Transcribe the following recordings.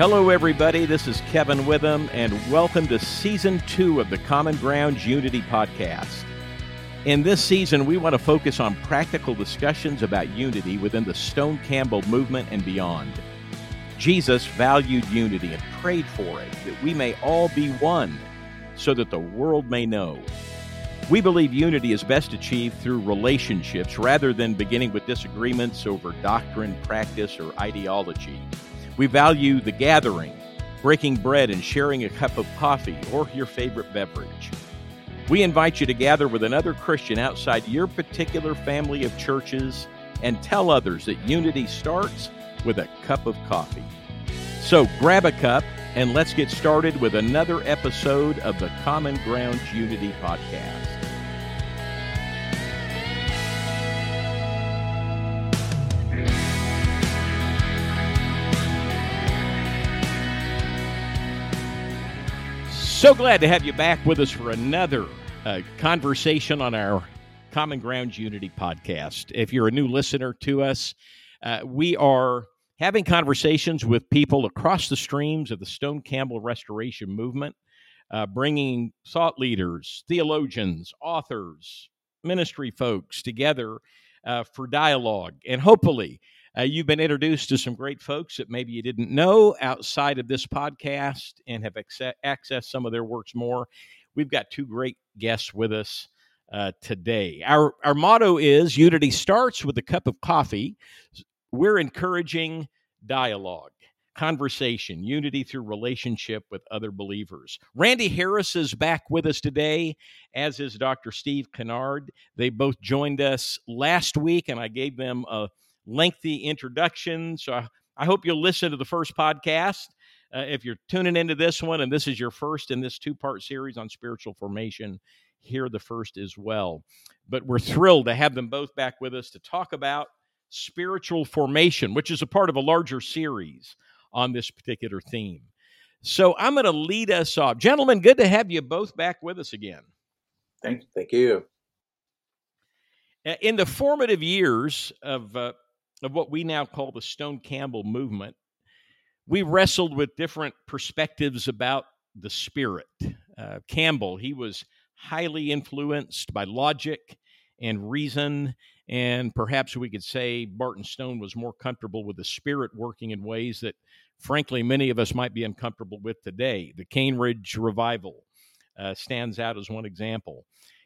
Hello, everybody. This is Kevin Witham, and welcome to season two of the Common Ground Unity podcast. In this season, we want to focus on practical discussions about unity within the Stone Campbell movement and beyond. Jesus valued unity and prayed for it, that we may all be one, so that the world may know. We believe unity is best achieved through relationships rather than beginning with disagreements over doctrine, practice, or ideology. We value the gathering, breaking bread and sharing a cup of coffee or your favorite beverage. We invite you to gather with another Christian outside your particular family of churches and tell others that unity starts with a cup of coffee. So grab a cup and let's get started with another episode of the Common Ground Unity Podcast. So glad to have you back with us for another uh, conversation on our Common Ground Unity podcast. If you're a new listener to us, uh, we are having conversations with people across the streams of the Stone Campbell Restoration Movement, uh, bringing thought leaders, theologians, authors, ministry folks together uh, for dialogue and hopefully uh, you've been introduced to some great folks that maybe you didn't know outside of this podcast and have acce- accessed some of their works more. We've got two great guests with us uh, today. Our, our motto is Unity starts with a cup of coffee. We're encouraging dialogue, conversation, unity through relationship with other believers. Randy Harris is back with us today, as is Dr. Steve Kinnard. They both joined us last week, and I gave them a lengthy introduction. So I, I hope you'll listen to the first podcast. Uh, if you're tuning into this one and this is your first in this two part series on spiritual formation, hear the first as well. But we're thrilled to have them both back with us to talk about spiritual formation, which is a part of a larger series on this particular theme. So I'm going to lead us off. Gentlemen, good to have you both back with us again. Thank, thank you. In the formative years of uh, of what we now call the Stone Campbell movement, we wrestled with different perspectives about the spirit. Uh, Campbell, he was highly influenced by logic and reason, and perhaps we could say Barton Stone was more comfortable with the spirit working in ways that, frankly, many of us might be uncomfortable with today. The Cane Ridge revival uh, stands out as one example.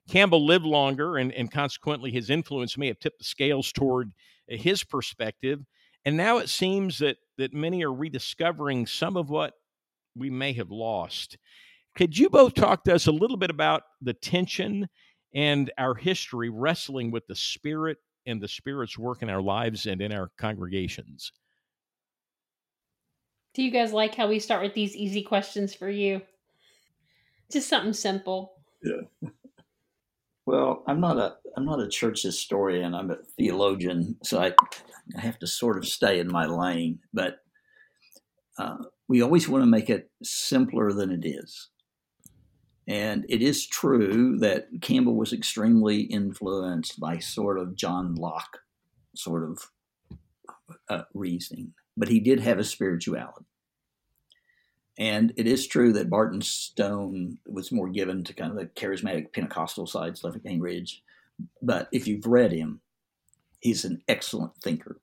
Campbell lived longer, and, and consequently, his influence may have tipped the scales toward Uh, his perspective. And now it seems that that many are rediscovering some of what we may have lost. Could you both talk to us a little bit about the tension and our history wrestling with the spirit and the spirit's work in our lives and in our congregations? Do you guys like how we start with these easy questions for you? Just something simple. Yeah. Well, I'm not a I'm not a church historian. I'm a theologian, so I I have to sort of stay in my lane. But uh, we always want to make it simpler than it is. And it is true that Campbell was extremely influenced by sort of John Locke sort of uh, reasoning, but he did have a spirituality. And it is true that Barton Stone was more given to kind of the charismatic Pentecostal side, stuff at Cane Ridge. But if you've read him, he's an excellent thinker.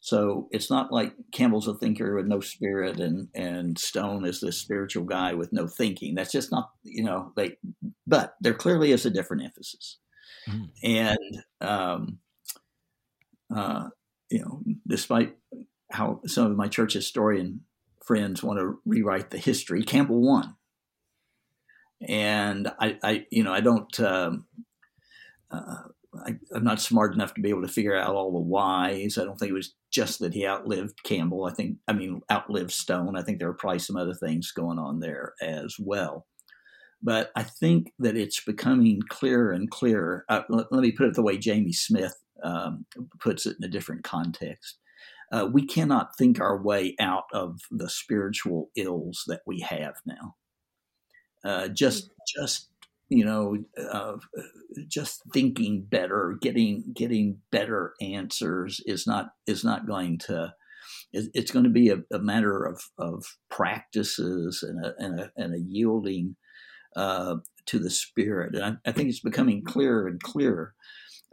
So it's not like Campbell's a thinker with no spirit and, and Stone is this spiritual guy with no thinking. That's just not, you know, they, but there clearly is a different emphasis. Mm. And, um, uh, you know, despite how some of my church historian friends want to rewrite the history, Campbell won. And I, I you know, I don't, um, uh, I, am not smart enough to be able to figure out all the whys. I don't think it was just that he outlived Campbell. I think, I mean, outlived Stone. I think there are probably some other things going on there as well. But I think that it's becoming clearer and clearer. Uh, let, let, me put it the way Jamie Smith um, puts it in a different context uh, we cannot think our way out of the spiritual ills that we have now. Uh, just, just you know, uh, just thinking better, getting getting better answers is not is not going to it's going to be a, a matter of, of practices and a, and a, and a yielding uh, to the Spirit. And I, I, think it's becoming clearer and clearer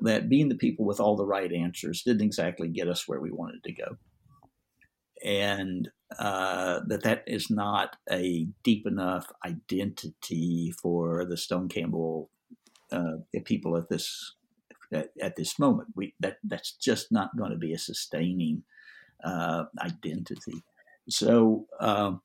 that being the people with all the right answers didn't exactly get us where we wanted to go. And uh, that that is not a deep enough identity for the Stone Campbell uh, people at this at, at, this moment. We that that's just not going to be a sustaining uh, identity. So, um,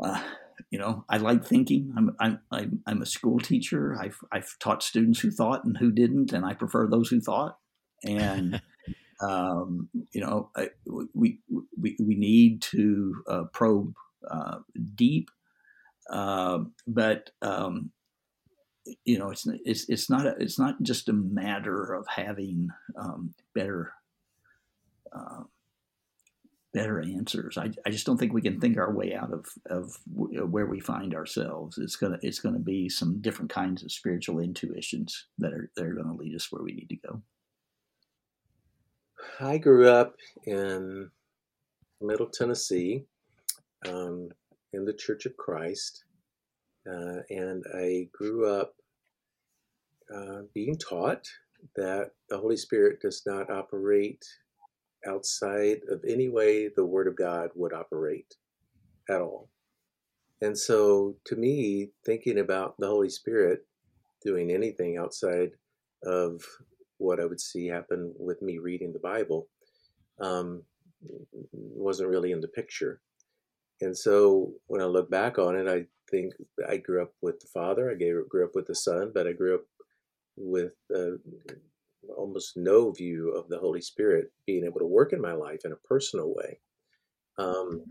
uh, you know, I like thinking. I'm, I'm, I'm, I'm, a school teacher. I've, I've taught students who thought and who didn't, and I prefer those who thought. And, um, you know, I, we, we, we need to uh, probe uh, deep, uh, but, um, you know, it's, it's, it's not, a, it's not just a matter of having um, better, uh, better answers. I, I just don't think we can think our way out of, of where we find ourselves. It's gonna it's gonna be some different kinds of spiritual intuitions that are that are going to lead us where we need to go. I grew up in Middle Tennessee, um, in the Church of Christ, uh, and I grew up uh, being taught that the Holy Spirit does not operate outside of any way the Word of God would operate at all. And so, to me, thinking about the Holy Spirit doing anything outside of what I would see happen with me reading the Bible um, wasn't really in the picture. And so, when I look back on it, I think I grew up with the Father, I grew up with the Son, but I grew up with uh, almost no view of the Holy Spirit being able to work in my life in a personal way. Um,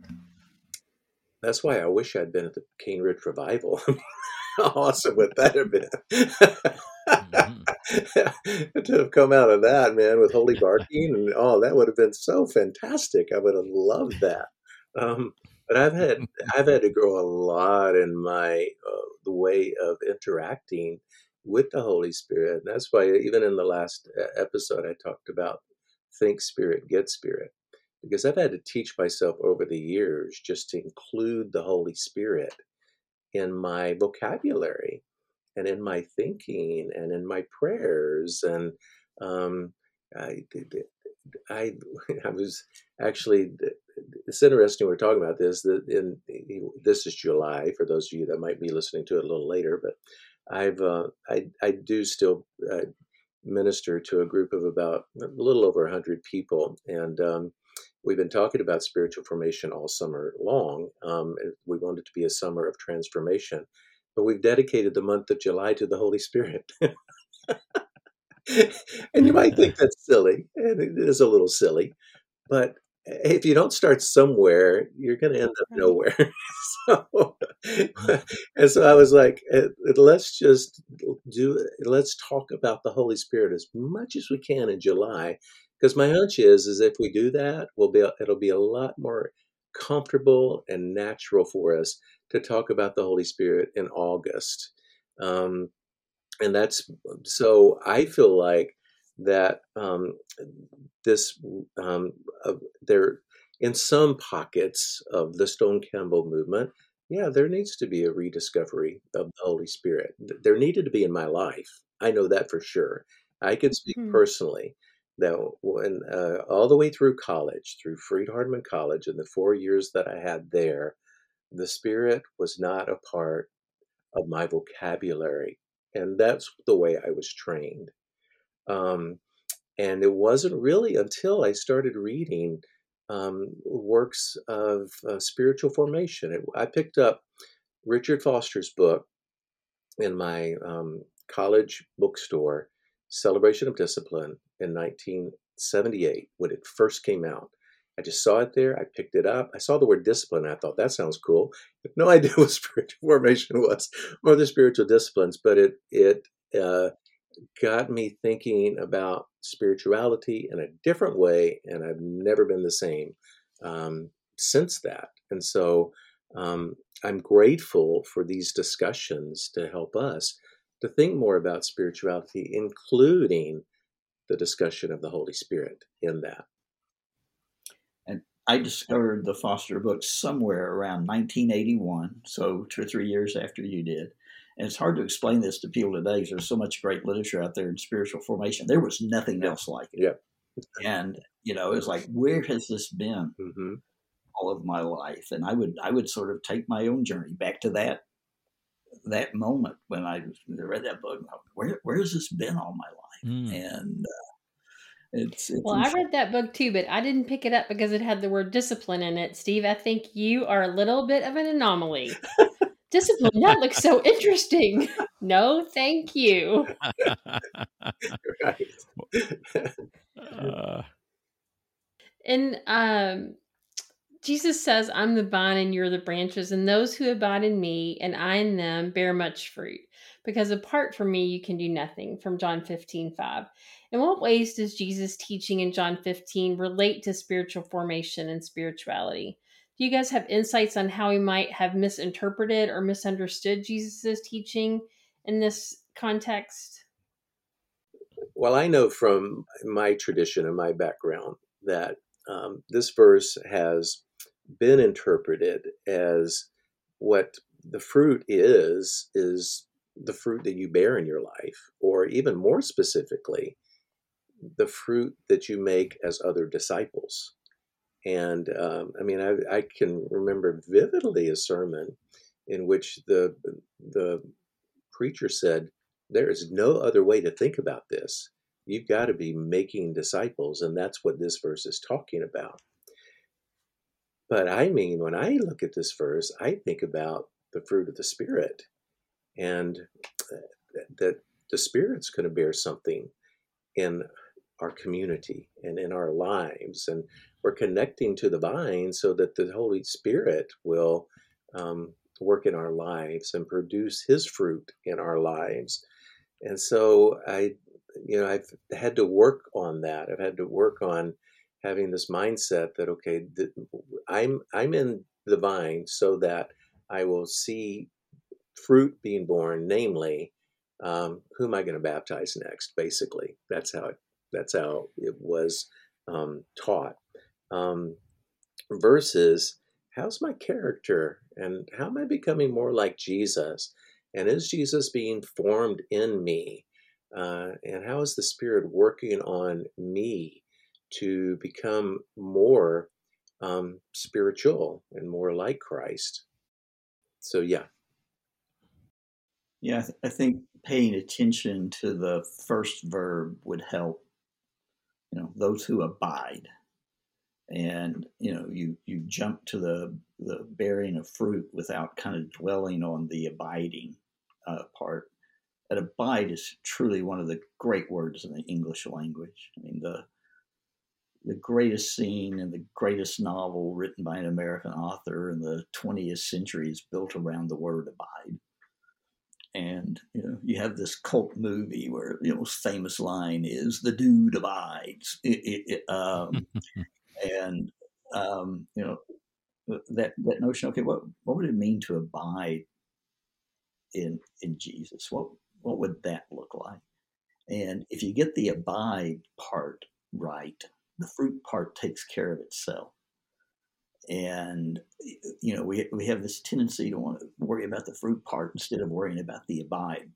that's why I wish I'd been at the Cane Ridge Revival. How awesome would that have been? mm-hmm. to have come out of that, man, with holy barking and oh, that would have been so fantastic. I would have loved that. Um, but I've had I've had to grow a lot in my uh, the way of interacting with the Holy Spirit. And that's why, even in the last episode, I talked about think spirit, get spirit, because I've had to teach myself over the years just to include the Holy Spirit in my vocabulary and in my thinking and in my prayers. And um, I, I, I was actually, it's interesting we're talking about this. That in this is July for those of you that might be listening to it a little later, but I've uh, I I do still uh, minister to a group of about a little over hundred people, and um, we've been talking about spiritual formation all summer long. Um, we want it to be a summer of transformation, but we've dedicated the month of July to the Holy Spirit. and you might think that's silly, and it is a little silly, but if you don't start somewhere, you're going to end up nowhere. so, and so I was like, eh, let's just do, let's talk about the Holy Spirit as much as we can in July, because my hunch is, is if we do that, we'll be, it'll be a lot more comfortable and natural for us to talk about the Holy Spirit in August. Um, and that's so I feel like that um, this um, uh, there in some pockets of the Stone Campbell movement, yeah, there needs to be a rediscovery of the Holy Spirit. There needed to be in my life. I know that for sure. I can speak mm-hmm. personally that when uh, all the way through college, through Freed-Hardeman College, and the four years that I had there, the Spirit was not a part of my vocabulary, and that's the way I was trained. Um, and it wasn't really until I started reading um, works of uh, spiritual formation. It, I picked up Richard Foster's book in my um, college bookstore, Celebration of Discipline, in 1978 when it first came out. I just saw it there. I picked it up. I saw the word discipline. I thought that sounds cool. No idea what spiritual formation was or the spiritual disciplines, but it it uh, got me thinking about spirituality in a different way, and I've never been the same um, since that. And so um, I'm grateful for these discussions to help us to think more about spirituality, including the discussion of the Holy Spirit in that. And I discovered the Foster book somewhere around 1981, so two or three years after you did. And it's hard to explain this to people today because there's so much great literature out there in spiritual formation. There was nothing else like it. Yeah. And, you know, it's like, where has this been hmm all of my life? And I would I would sort of take my own journey back to that that moment when I read that book. Where where has this been all my life? Mm. And uh, it's, it's Well, I read that book too, but I didn't pick it up because it had the word discipline in it. Steve, I think you are a little bit of an anomaly. discipline, that looks so interesting. No, thank you. Right. Uh, And um, Jesus says, I'm the vine and you're the branches, and those who abide in me and I in them bear much fruit. Because apart from me, you can do nothing. From John 15, 5. In what ways does Jesus' teaching in John 15 relate to spiritual formation and spirituality? Do you guys have insights on how we might have misinterpreted or misunderstood Jesus' teaching in this context? Well, I know from my tradition and my background that um, this verse has been interpreted as what the fruit is, is the fruit that you bear in your life, or even more specifically, the fruit that you make as other disciples. And um, I mean, I, I can remember vividly a sermon in which the the preacher said, "There is no other way to think about this. You've got to be making disciples, and that's what this verse is talking about." But I mean, when I look at this verse, I think about the fruit of the Spirit, and uh, that the Spirit's going to bear something in our community and in our lives, and we're connecting to the vine so that the Holy Spirit will um, work in our lives and produce His fruit in our lives. And so I, you know, I've had to work on that. I've had to work on having this mindset that okay, th- I'm I'm in the vine so that I will see fruit being borne, namely, um, who am I going to baptize next? Basically, that's how it that's how it was um, taught. Um, versus how's my character and how am I becoming more like Jesus? And is Jesus being formed in me? Uh, and how is the Spirit working on me to become more um, spiritual and more like Christ? So, yeah. Yeah, I, th- I think paying attention to the first verb would help. You know, those who abide, and you know, you you jump to the the bearing of fruit without kind of dwelling on the abiding uh, part. That abide is truly one of the great words in the English language. I mean, the the greatest scene and the greatest novel written by an American author in the 20th century is built around the word abide and you know you have this cult movie where the most famous line is "the dude abides," it, it, um, and um, you know that that notion. Okay, what what would it mean to abide in in Jesus? What what would that look like? And if you get the abide part right, the fruit part takes care of itself and you know we we have this tendency to want to worry about the fruit part instead of worrying about the abide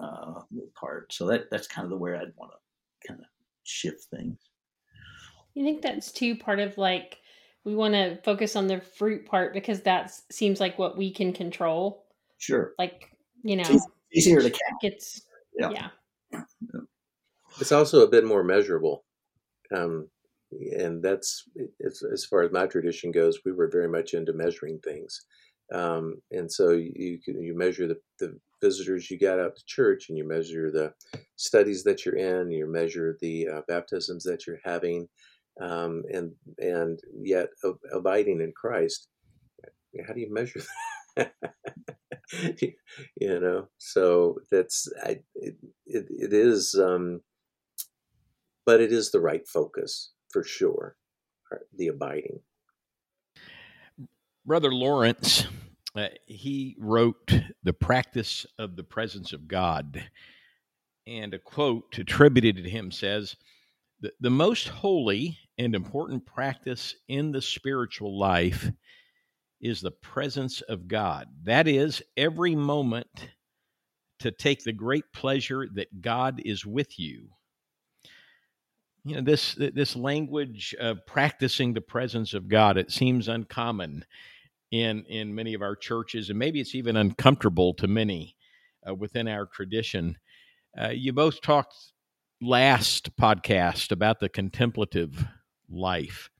uh, part. So that that's kind of the way I'd want to kind of shift things. You think that's too part of like we want to focus on the fruit part because that seems like what we can control. Sure, Like you know, it's easier to count. it's Yeah. yeah. It's also a bit more measurable. Um, and that's as, far as my tradition goes, we were very much into measuring things. Um, and so you you measure the, the visitors you got out to church, and you measure the studies that you're in, you measure the uh, baptisms that you're having, um, and and yet ab- abiding in Christ. How do you measure that? you know, so that's I, it, it, it is, um, but it is the right focus for sure. The abiding. Brother Lawrence, uh, he wrote The Practice of the Presence of God. And a quote attributed to him says, the, the most holy and important practice in the spiritual life is the presence of God. That is, every moment to take the great pleasure that God is with you. You know, this this language of practicing the presence of God, it seems uncommon in in many of our churches, and maybe it's even uncomfortable to many uh, within our tradition. Uh, you both talked last podcast about the contemplative life.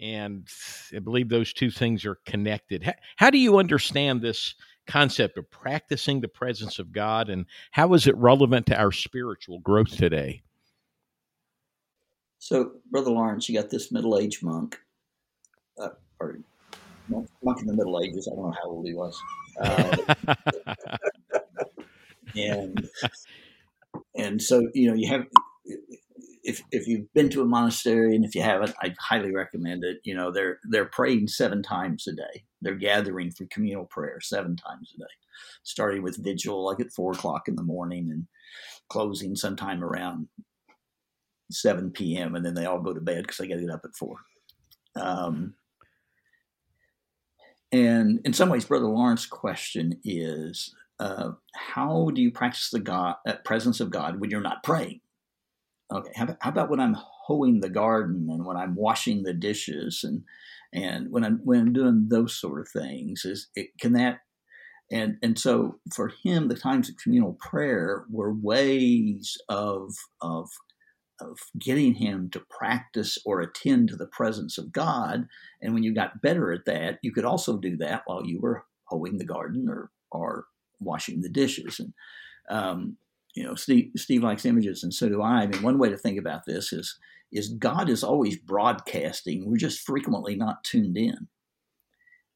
And I believe those two things are connected. How, how, do you understand this concept of practicing the presence of God, and how is it relevant to our spiritual growth today? So, Brother Lawrence, you got this middle aged monk, uh, or monk in the Middle Ages. I don't know how old he was. Uh, and and so you know you have if if you've been to a monastery and if you haven't, I highly recommend it. You know, they're they're praying seven times a day. They're gathering for communal prayer seven times a day, starting with vigil like at four o'clock in the morning and closing sometime around seven p.m. and then they all go to bed because they got to get up at four. Um, and in some ways, Brother Lawrence's question is uh, how do you practice the God uh, presence of God when you're not praying? Okay, how about, how about when I'm hoeing the garden and when I'm washing the dishes and and when I'm when I'm doing those sort of things? Is it, can that and and so for him, the times of communal prayer were ways of of of getting him to practice or attend to the presence of God. And when you got better at that, you could also do that while you were hoeing the garden or or washing the dishes. And um, you know, Steve, Steve likes images, and so do I. I mean, one way to think about this is is God is always broadcasting. We're just frequently not tuned in.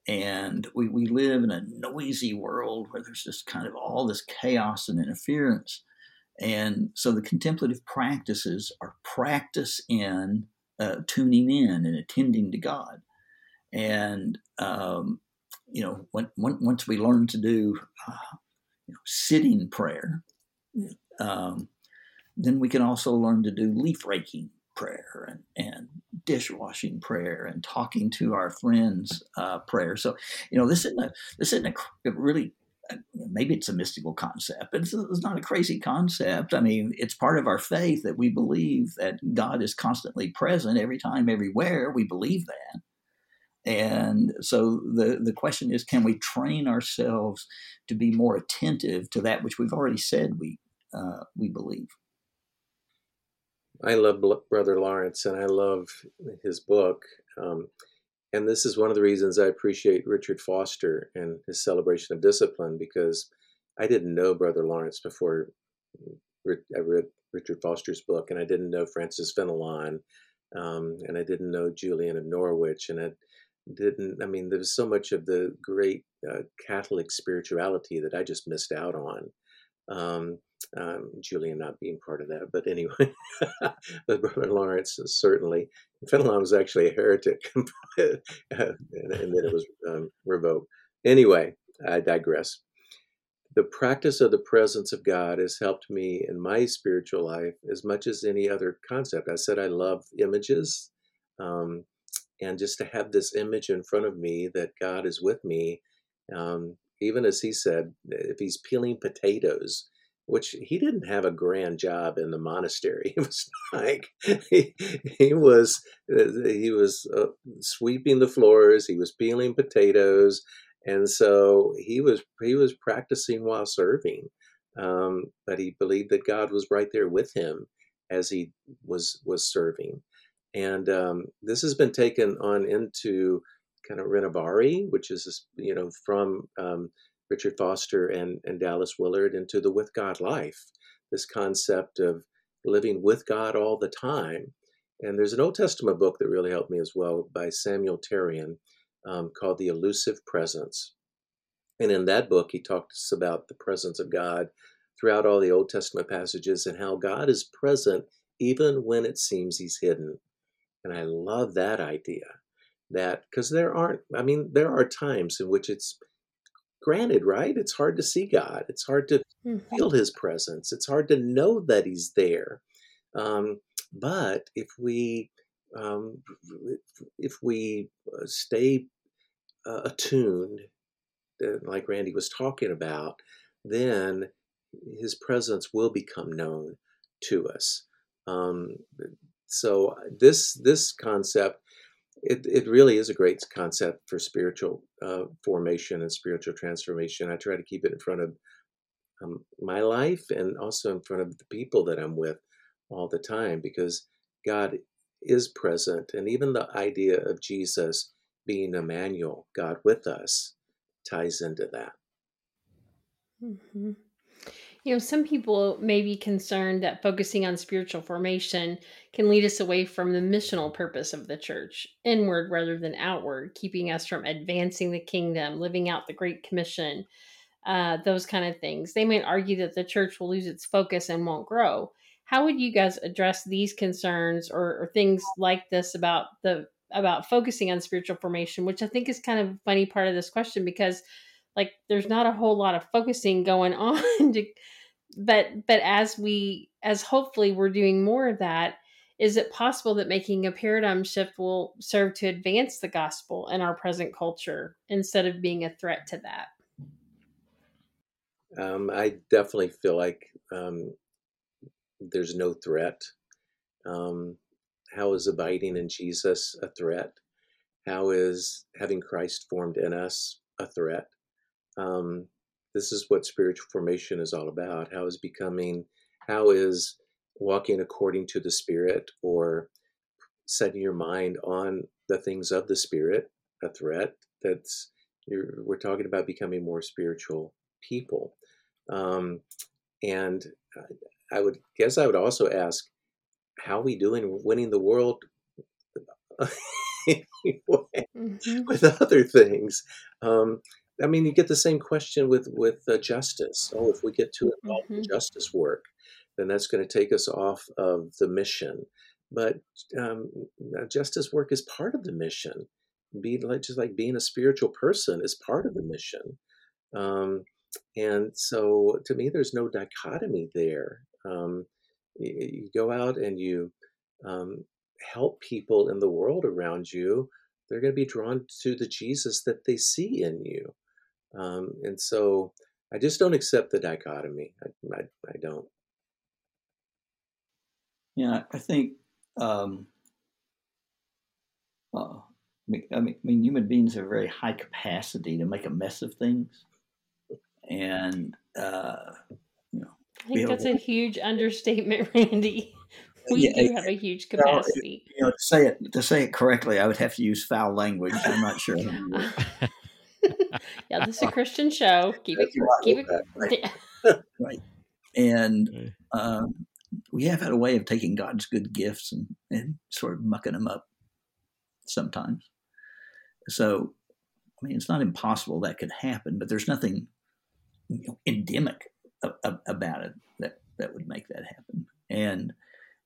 And we, we live in a noisy world where there's just kind of all this chaos and interference. And so the contemplative practices are practice in uh, tuning in and attending to God. And um, you know, when, when, once we learn to do uh, you know, sitting prayer, um, then we can also learn to do leaf raking prayer and, and dishwashing prayer and talking to our friends uh, prayer. So, you know, this isn't a this isn't a, really maybe it's a mystical concept, but it's, it's, not a crazy concept. I mean, it's part of our faith that we believe that God is constantly present every time, everywhere. We believe that. And so the, the question is can we train ourselves to be more attentive to that which we've already said we, uh, we believe? I love Brother Lawrence and I love his book. Um, and this is one of the reasons I appreciate Richard Foster and his celebration of discipline because I didn't know Brother Lawrence before I read Richard Foster's book, and I didn't know Francis Fenelon, um, and I didn't know Julian of Norwich, and I didn't i mean there was so much of the great uh, catholic spirituality that i just missed out on um, um, julian not being part of that but anyway but brother lawrence certainly fenelon was actually a heretic and, and, then it was um, revoked. Anyway i digress. The practice of the presence of god has helped me in my spiritual life as much as any other concept. I said i love images um, and just to have this image in front of me that God is with me, um, even as he said, if he's peeling potatoes, which he didn't have a grand job in the monastery. It was like he, he was he was uh, sweeping the floors, he was peeling potatoes, and so he was he was practicing while serving. Um, but he believed that God was right there with him as he was was serving. And um, this has been taken on into kind of Renovare, which is, you know, from um, Richard Foster and, and Dallas Willard into the with God life, this concept of living with God all the time. And there's an Old Testament book that really helped me as well by Samuel Terrien um, called The Elusive Presence. And in that book, he talks about the presence of God throughout all the Old Testament passages and how God is present even when it seems he's hidden. And I love that idea that because there aren't, I mean, there are times in which it's granted, right? It's hard to see God, it's hard to mm-hmm. feel his presence, it's hard to know that he's there. Um, but if we um, if we uh, stay uh, attuned, like Randy was talking about, then his presence will become known to us. Um, so this this concept, it, it really is a great concept for spiritual uh, formation and spiritual transformation. I try to keep it in front of um, my life and also in front of the people that I'm with all the time because God is present. And even the idea of Jesus being Emmanuel, God with us, ties into that. Mm-hmm. You know, some people may be concerned that focusing on spiritual formation can lead us away from the missional purpose of the church, inward rather than outward, keeping us from advancing the kingdom, living out the Great Commission, uh, those kind of things. They might argue that the church will lose its focus and won't grow. How would you guys address these concerns or, or things like this about the about focusing on spiritual formation, which I think is kind of a funny part of this question because like there's not a whole lot of focusing going on to, but but as we as hopefully we're doing more of that is it possible that making a paradigm shift will serve to advance the gospel in our present culture instead of being a threat to that? Um, i definitely feel like um, there's no threat. Um, how is abiding in jesus a threat? How is having christ formed in us a threat um, this is what spiritual formation is all about. How is becoming, how is walking according to the Spirit or setting your mind on the things of the Spirit a threat? That's we're talking about becoming more spiritual people. Um, and I would guess I would also ask, how are we doing winning the world mm-hmm. with other things? Um, I mean, you get the same question with with uh, justice. Oh, if we get too involved mm-hmm. in justice work, then that's going to take us off of the mission. But um, justice work is part of the mission. Be like just like being a spiritual person is part of the mission. Um, and so, to me, there's no dichotomy there. Um, you, you, go out and you um, help people in the world around you. They're going to be drawn to the Jesus that they see in you. Um, and so I just don't accept the dichotomy. I, I, I don't. Yeah, I think. Um, uh, I mean, I mean, human beings have a very high capacity to make a mess of things, and uh, you know, I think that's a huge understatement, Randy. We yeah, do have a huge capacity. You know, to say it to say it correctly, I would have to use foul language. I'm not sure. yeah, this is a Christian show. Keep it, keep it. Right. right. And um, we have had a way of taking God's good gifts and, and sort of mucking them up sometimes. So, I mean, it's not impossible that could happen, but there's nothing you know, endemic about it that, that would make that happen. And,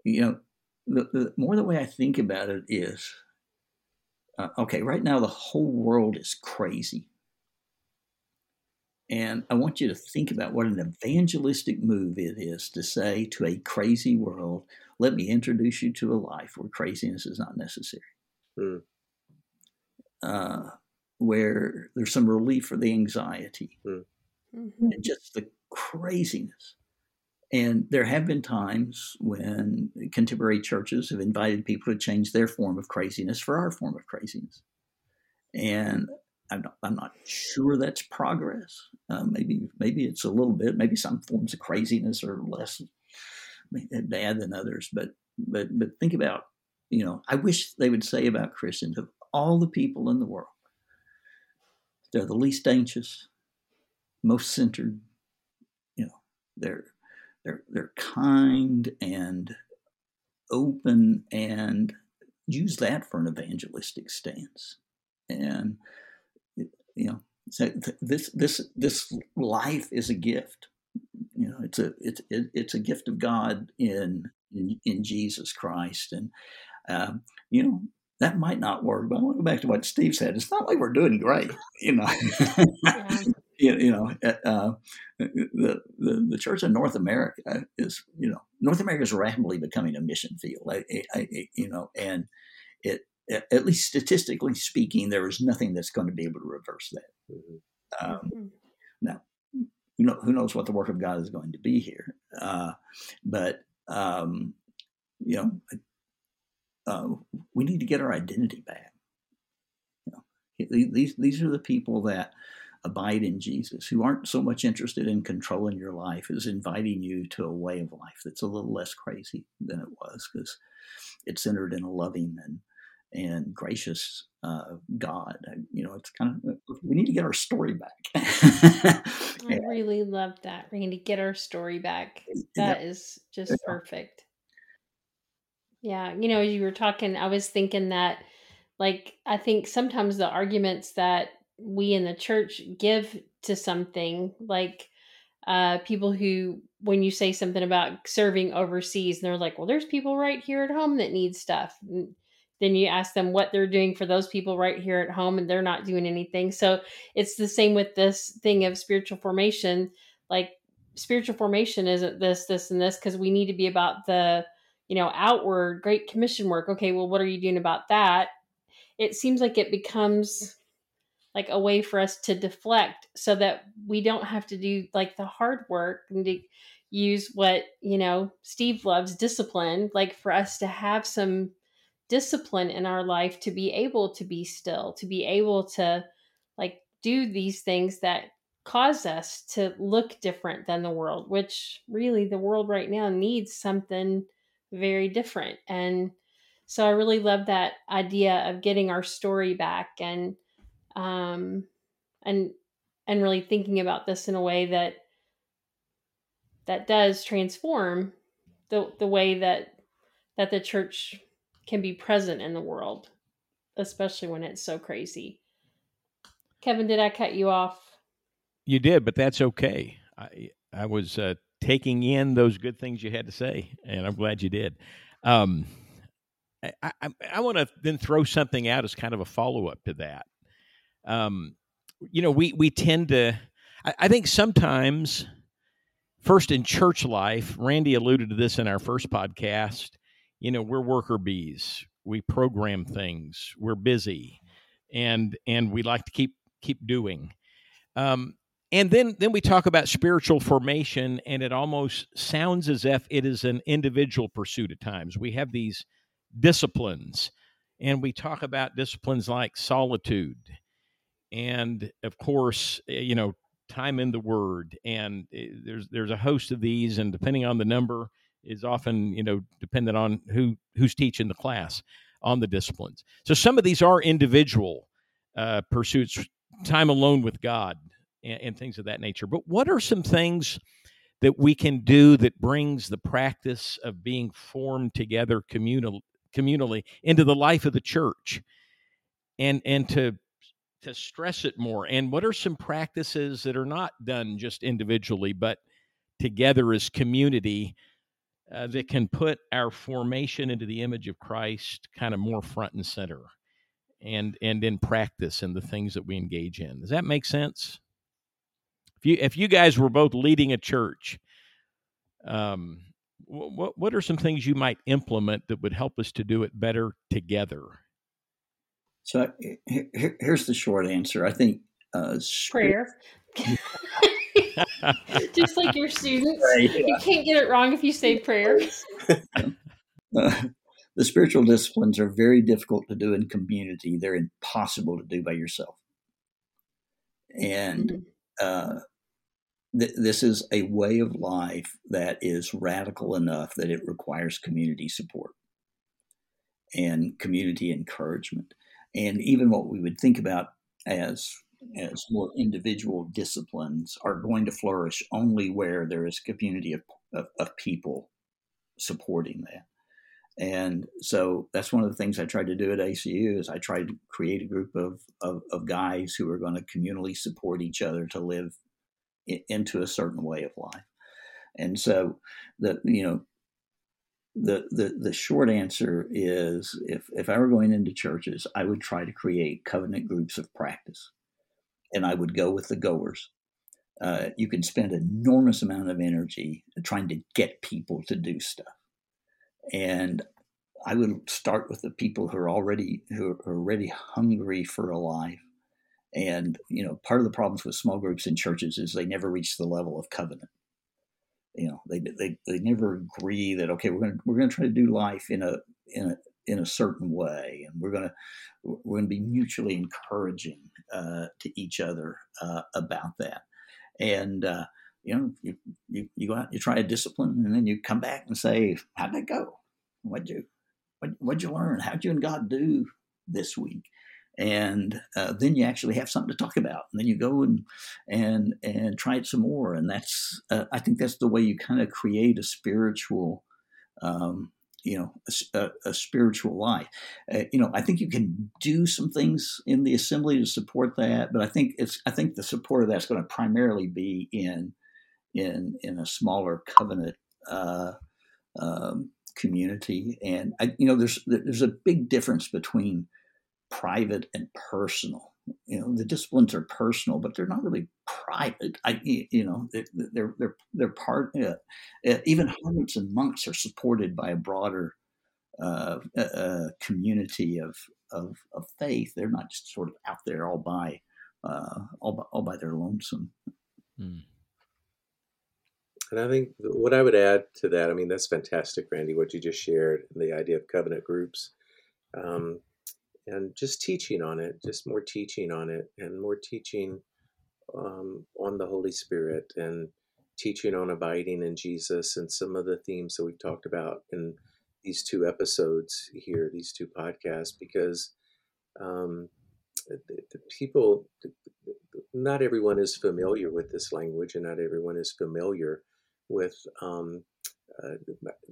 you know, the, the more the way I think about it is uh, okay, right now the whole world is crazy. And I want you to think about what an evangelistic move it is to say to a crazy world, let me introduce you to a life where craziness is not necessary. Mm. Uh, where there's some relief for the anxiety mm. and just the craziness. And there have been times when contemporary churches have invited people to change their form of craziness for our form of craziness. And I'm not, I'm not sure that's progress. Uh, maybe maybe it's a little bit. Maybe some forms of craziness are less bad than others. But but but think about you know. I wish they would say about Christians of all the people in the world, they're the least anxious, most centered. You know, they're they're they're kind and open and use that for an evangelistic stance and you know so this this this life is a gift. You know it's a it's it's a gift of god in in, in jesus christ. And um, you know that might not work but i want to go back to what steve said. It's not like we're doing great you know. You, you know, uh, the, the, the church in North America is, you know, North America is rapidly becoming a mission field. I, I, you know, and it, at least statistically speaking, there is nothing that's going to be able to reverse that. Mm-hmm. Um, mm-hmm. Now, you know, who knows what the work of God is going to be here? Uh, but um, you know, uh, we need to get our identity back. You know, these these are the people that abide in Jesus, who aren't so much interested in controlling your life as inviting you to a way of life that's a little less crazy than it was, because it's centered in a loving and and gracious uh, God. You know, it's kind of we need to get our story back. I really love that. We need to get our story back. That is just perfect. Yeah, you know, you were talking, I was thinking that, like, I think sometimes the arguments that we in the church give to something, like uh, people who, when you say something about serving overseas, and they're like, well, there's people right here at home that need stuff. And then you ask them what they're doing for those people right here at home, and they're not doing anything. So it's the same with this thing of spiritual formation. Like, spiritual formation isn't this, this, and this, because we need to be about the, you know, outward great commission work. Okay, well, what are you doing about that? It seems like it becomes like a way for us to deflect so that we don't have to do like the hard work and to use what, you know, Steve loves discipline, like for us to have some discipline in our life to be able to be still, to be able to like do these things that cause us to look different than the world, which really the world right now needs something very different. And so I really love that idea of getting our story back and um and and really thinking about this in a way that that does transform the the way that that the church can be present in the world, especially when it's so crazy. Kevin, did I cut you off? You did, but that's okay. I I was uh, taking in those good things you had to say, and I'm glad you did. Um, I, I, I want to then throw something out as kind of a follow up to that. Um, you know, we we tend to. I, I think sometimes, first in church life, Randy alluded to this in our first podcast. You know, we're worker bees. We program things. We're busy, and and we like to keep keep doing. Um, and then then we talk about spiritual formation and it almost sounds as if it is an individual pursuit at times we have these disciplines and we talk about disciplines like solitude and of course eh, you know time in the word and eh, there's there's a host of these and depending on the number is often you know dependent on who who's teaching the class on the disciplines so some of these are individual uh, pursuits time alone with god and, and things of that nature. But what are some things that we can do that brings the practice of being formed together communal, communally into the life of the church and and to to stress it more and what are some practices that are not done just individually but together as community uh, that can put our formation into the image of Christ kind of more front and center and and in practice in the things that we engage in does that make sense if you if you guys were both leading a church, um, what what are some things you might implement that would help us to do it better together? So here's the short answer. I think uh, prayer. Just like your students, right, yeah. you can't get it wrong if you say prayer. Uh, the spiritual disciplines are very difficult to do in community. They're impossible to do by yourself. And mm-hmm uh, th- this is a way of life that is radical enough that it requires community support and community encouragement. And even what we would think about as as more individual disciplines are going to flourish only where there is a community of, of, of people supporting that. And so that's one of the things I tried to do at ACU is I tried to create a group of, of, of guys who are going to communally support each other to live into a certain way of life. And so the, you know, the, the, the short answer is if, if I were going into churches, I would try to create covenant groups of practice and I would go with the goers uh, you can spend enormous amount of energy trying to get people to do stuff. And I would start with the people who are already who are already hungry for a life. And you know, part of the problems with small groups in churches is they never reach the level of covenant. You know, they they, they never agree that okay, we're gonna we're gonna try to do life in a in a in a certain way, and we're gonna we're gonna be mutually encouraging uh, to each other uh, about that. And uh, you know, you, you you go out, you try a discipline, and then you come back and say, "How'd that go? What'd you what, what'd you learn? How'd you and God do this week? And uh, then you actually have something to talk about. And then you go and and and try it some more. And that's uh, I think that's the way you kind of create a spiritual, um, you know, a, a, spiritual life. Uh, you know, I think you can do some things in the assembly to support that, but I think it's I think the support of that's going to primarily be in in in a smaller covenant. Uh, um, community. And I, you know, there's there's a big difference between private and personal. You know, the disciplines are personal, but they're not really private. I, you know, they're they're they're part. Uh, uh, even hermits and monks are supported by a broader uh, uh, uh, community of, of of faith. They're not just sort of out there all by uh, all by, all by their lonesome. Mm. And I think what I would add to that, I mean, that's fantastic, Randy, what you just shared, the idea of covenant groups. Um, and just teaching on it, just more teaching on it, and more teaching um, on the Holy Spirit, and teaching on abiding in Jesus, and some of the themes that we've talked about in these two episodes here, these two podcasts, because um, the, the people, not everyone is familiar with this language, and not everyone is familiar with um, uh,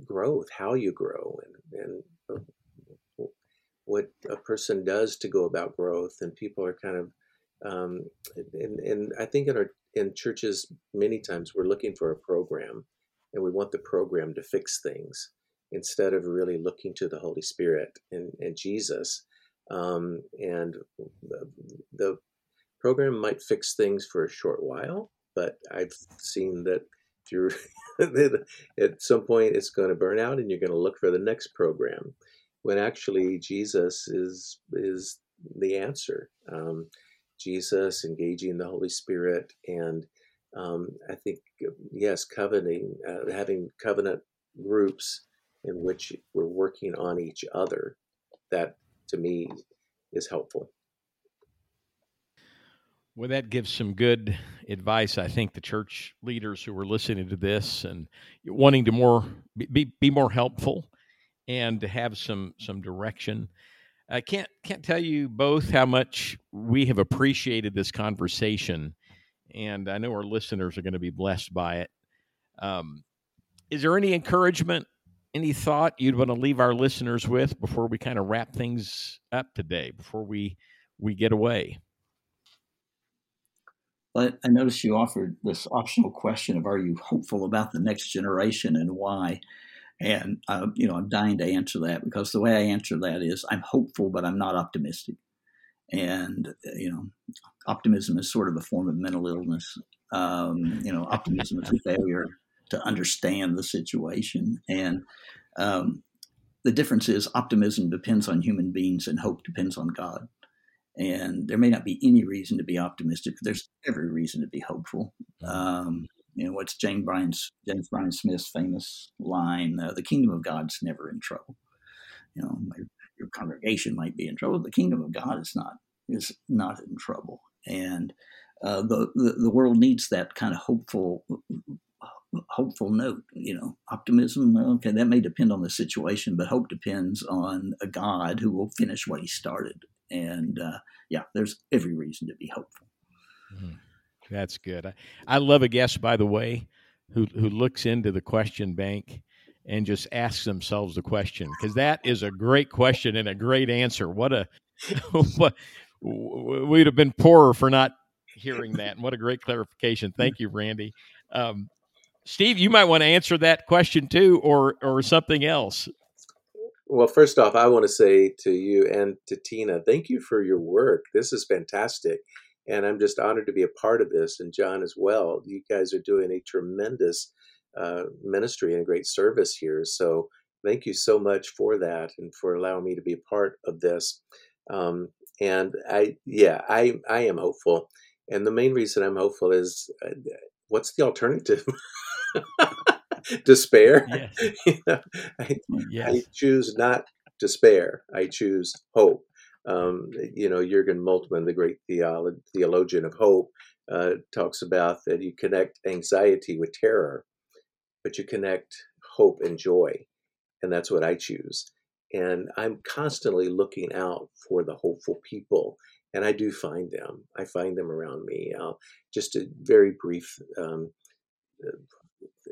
growth, how you grow, and, and uh, what a person does to go about growth. And people are kind of, um, and, and I think in our in churches many times we're looking for a program, and we want the program to fix things instead of really looking to the Holy Spirit and, and Jesus. Um, and the, the program might fix things for a short while, but I've seen that if you're at some point it's going to burn out and you're going to look for the next program when actually jesus is is the answer. Um, jesus engaging the holy spirit and um, i think yes covenanting uh, having covenant groups in which we're working on each other. That to me is helpful. Well, that gives some good advice. I think the church leaders who are listening to this and wanting to more be, be more helpful and to have some some direction. I can't can't tell you both how much we have appreciated this conversation, and I know our listeners are going to be blessed by it. Um, is there any encouragement, any thought you'd want to leave our listeners with before we kind of wrap things up today? Before we we get away. But I noticed you offered this optional question of Are you hopeful about the next generation and why? And, uh, you know, I'm dying to answer that because the way I answer that is I'm hopeful, but I'm not optimistic. And, you know, optimism is sort of a form of mental illness. Um, you know, optimism is a failure to understand the situation. And um, the difference is optimism depends on human beings and hope depends on God. And there may not be any reason to be optimistic. But there's every reason to be hopeful. Mm-hmm. Um, you know, what's James Bryan, Smith's famous line, uh, the kingdom of God's never in trouble. You know, your congregation might be in trouble. The kingdom of God is not, is not in trouble. And uh, the, the, the world needs that kind of hopeful hopeful note. You know, optimism. Okay, that may depend on the situation, but hope depends on a God who will finish what He started. And uh, yeah, there's every reason to be hopeful. Mm, that's good. I, I love a guest, by the way, who who looks into the question bank and just asks themselves the question because that is a great question and a great answer. What a what we'd have been poorer for not hearing that. And what a great clarification. Thank you, Randy. Um, Steve, you might want to answer that question too, or or something else. Well, first off, I want to say to you and to Tina, thank you for your work. This is fantastic. And I'm just honored to be a part of this. And John as well. You guys are doing a tremendous uh, ministry and a great service here. So thank you so much for that and for allowing me to be a part of this. Um, and I, yeah, I, I am hopeful. And the main reason I'm hopeful is uh, what's the alternative? despair. Yes. you know, I, yes. I, choose not despair. I choose hope. Um, you know, Jurgen Moltmann, the great theolo- theologian of hope, uh, talks about that you connect anxiety with terror, but you connect hope and joy. And that's what I choose. And I'm constantly looking out for the hopeful people. And I do find them. I find them around me. Uh, just a very brief um,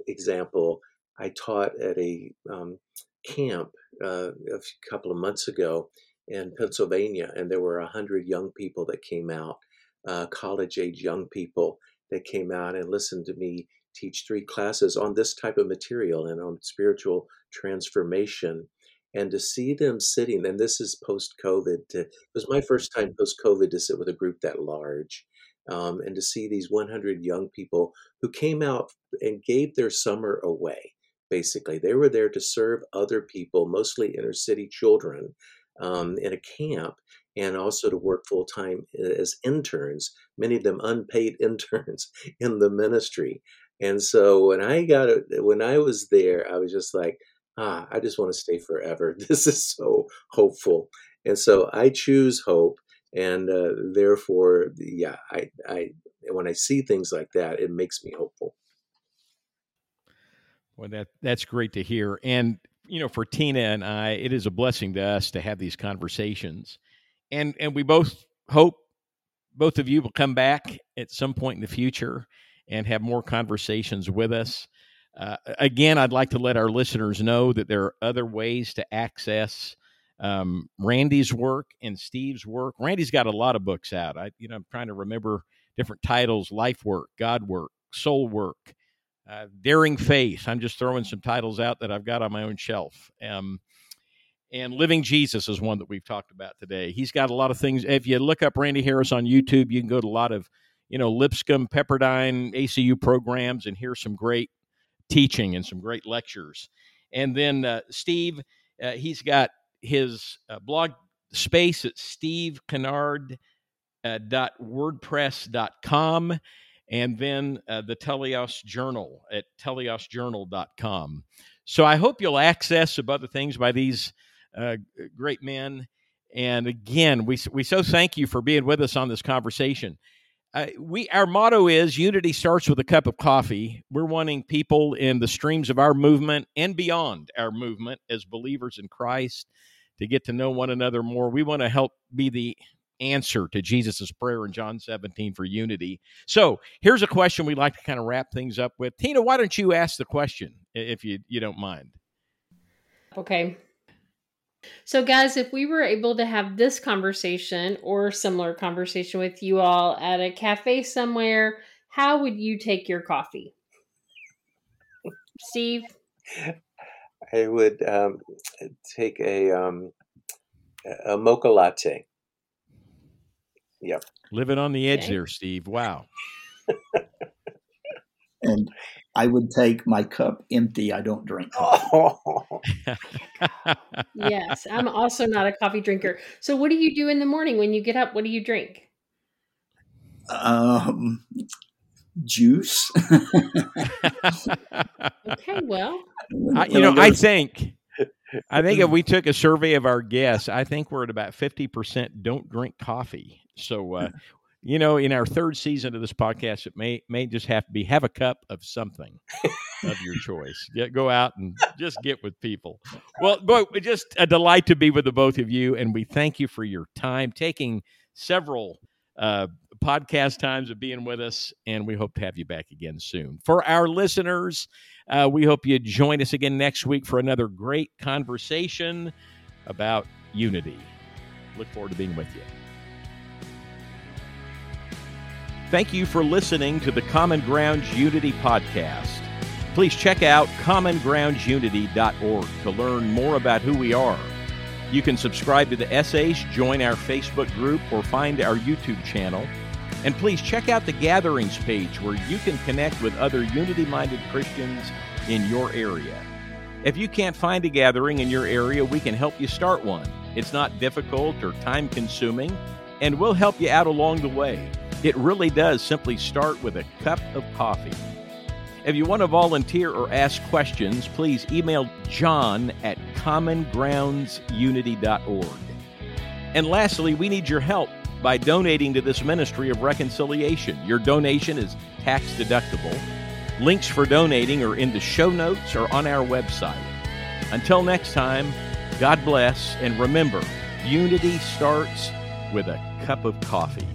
example, I taught at a um, camp uh, a couple of months ago in Pennsylvania, and there were a hundred young people that came out, uh, college-age young people that came out and listened to me teach three classes on this type of material and on spiritual transformation. And to see them sitting, and this is post-COVID. it was my first time post-COVID to sit with a group that large, um, and to see these 100 young people who came out and gave their summer away. Basically, they were there to serve other people, mostly inner city children, um, in a camp, and also to work full time as interns. Many of them unpaid interns in the ministry. And so when I got it, when I was there, I was just like, ah, I just want to stay forever. This is so hopeful. And so I choose hope and uh, therefore, yeah, I, I when I see things like that, it makes me hopeful. Well, that that's great to hear, and you know, for Tina and I, it is a blessing to us to have these conversations, and and we both hope both of you will come back at some point in the future and have more conversations with us. Uh, again, I'd like to let our listeners know that there are other ways to access um, Randy's work and Steve's work. Randy's got a lot of books out. I, you know, I'm trying to remember different titles: Life Work, God Work, Soul Work, uh, Daring Faith. I'm just throwing some titles out that I've got on my own shelf. Um, and Living Jesus is one that we've talked about today. He's got a lot of things. If you look up Randy Harris on YouTube, you can go to a lot of, you know, Lipscomb, Pepperdine, ACU programs and hear some great teaching and some great lectures. And then uh, Steve, uh, he's got his uh, blog space at stevekinnard.wordpress.com uh, and then uh, the Teleios Journal at teleiosjournal.com. So I hope you'll access some other things by these uh, great men. And again, we, we so thank you for being with us on this conversation. Uh, we our motto is unity starts with a cup of coffee. We're wanting people in the streams of our movement and beyond our movement as believers in Christ to get to know one another more. We want to help be the answer to Jesus' prayer in John 17 for unity. So here's a question we'd like to kind of wrap things up with. Tina, why don't you ask the question if you, you don't mind? Okay. So, guys, if we were able to have this conversation or similar conversation with you all at a cafe somewhere, how would you take your coffee? Steve? I would um, take a um, a mocha latte. Yep. Living on the edge okay. there, Steve. Wow. and I would take my cup empty. I don't drink. Oh. yes, I'm also not a coffee drinker. So, what do you do in the morning when you get up? What do you drink? Um, juice. okay, well, I, you know, I think, I think if we took a survey of our guests, I think we're at about fifty percent don't drink coffee. So, uh, you know, in our third season of this podcast, it may may just have to be have a cup of something of your choice. Get, go out and just get with people. Well, boy, just a delight to be with the both of you, and we thank you for your time taking several uh, podcast times of being with us, and we hope to have you back again soon. For our listeners, uh, we hope you join us again next week for another great conversation about unity. Look forward to being with you. Thank you for listening to the Common Grounds Unity podcast. Please check out commongroundsunity.org to learn more about who we are you can subscribe to the essays, join our Facebook group, or find our YouTube channel. And please check out the Gatherings page where you can connect with other unity minded Christians in your area. If you can't find a gathering in your area, we can help you start one. It's not difficult or time consuming, and we'll help you out along the way. It really does simply start with a cup of coffee. If you want to volunteer or ask questions, please email john at commongroundsunity.org. And lastly, we need your help by donating to this ministry of reconciliation. Your donation is tax deductible. Links for donating are in the show notes or on our website. Until next time, God bless, and remember, unity starts with a cup of coffee.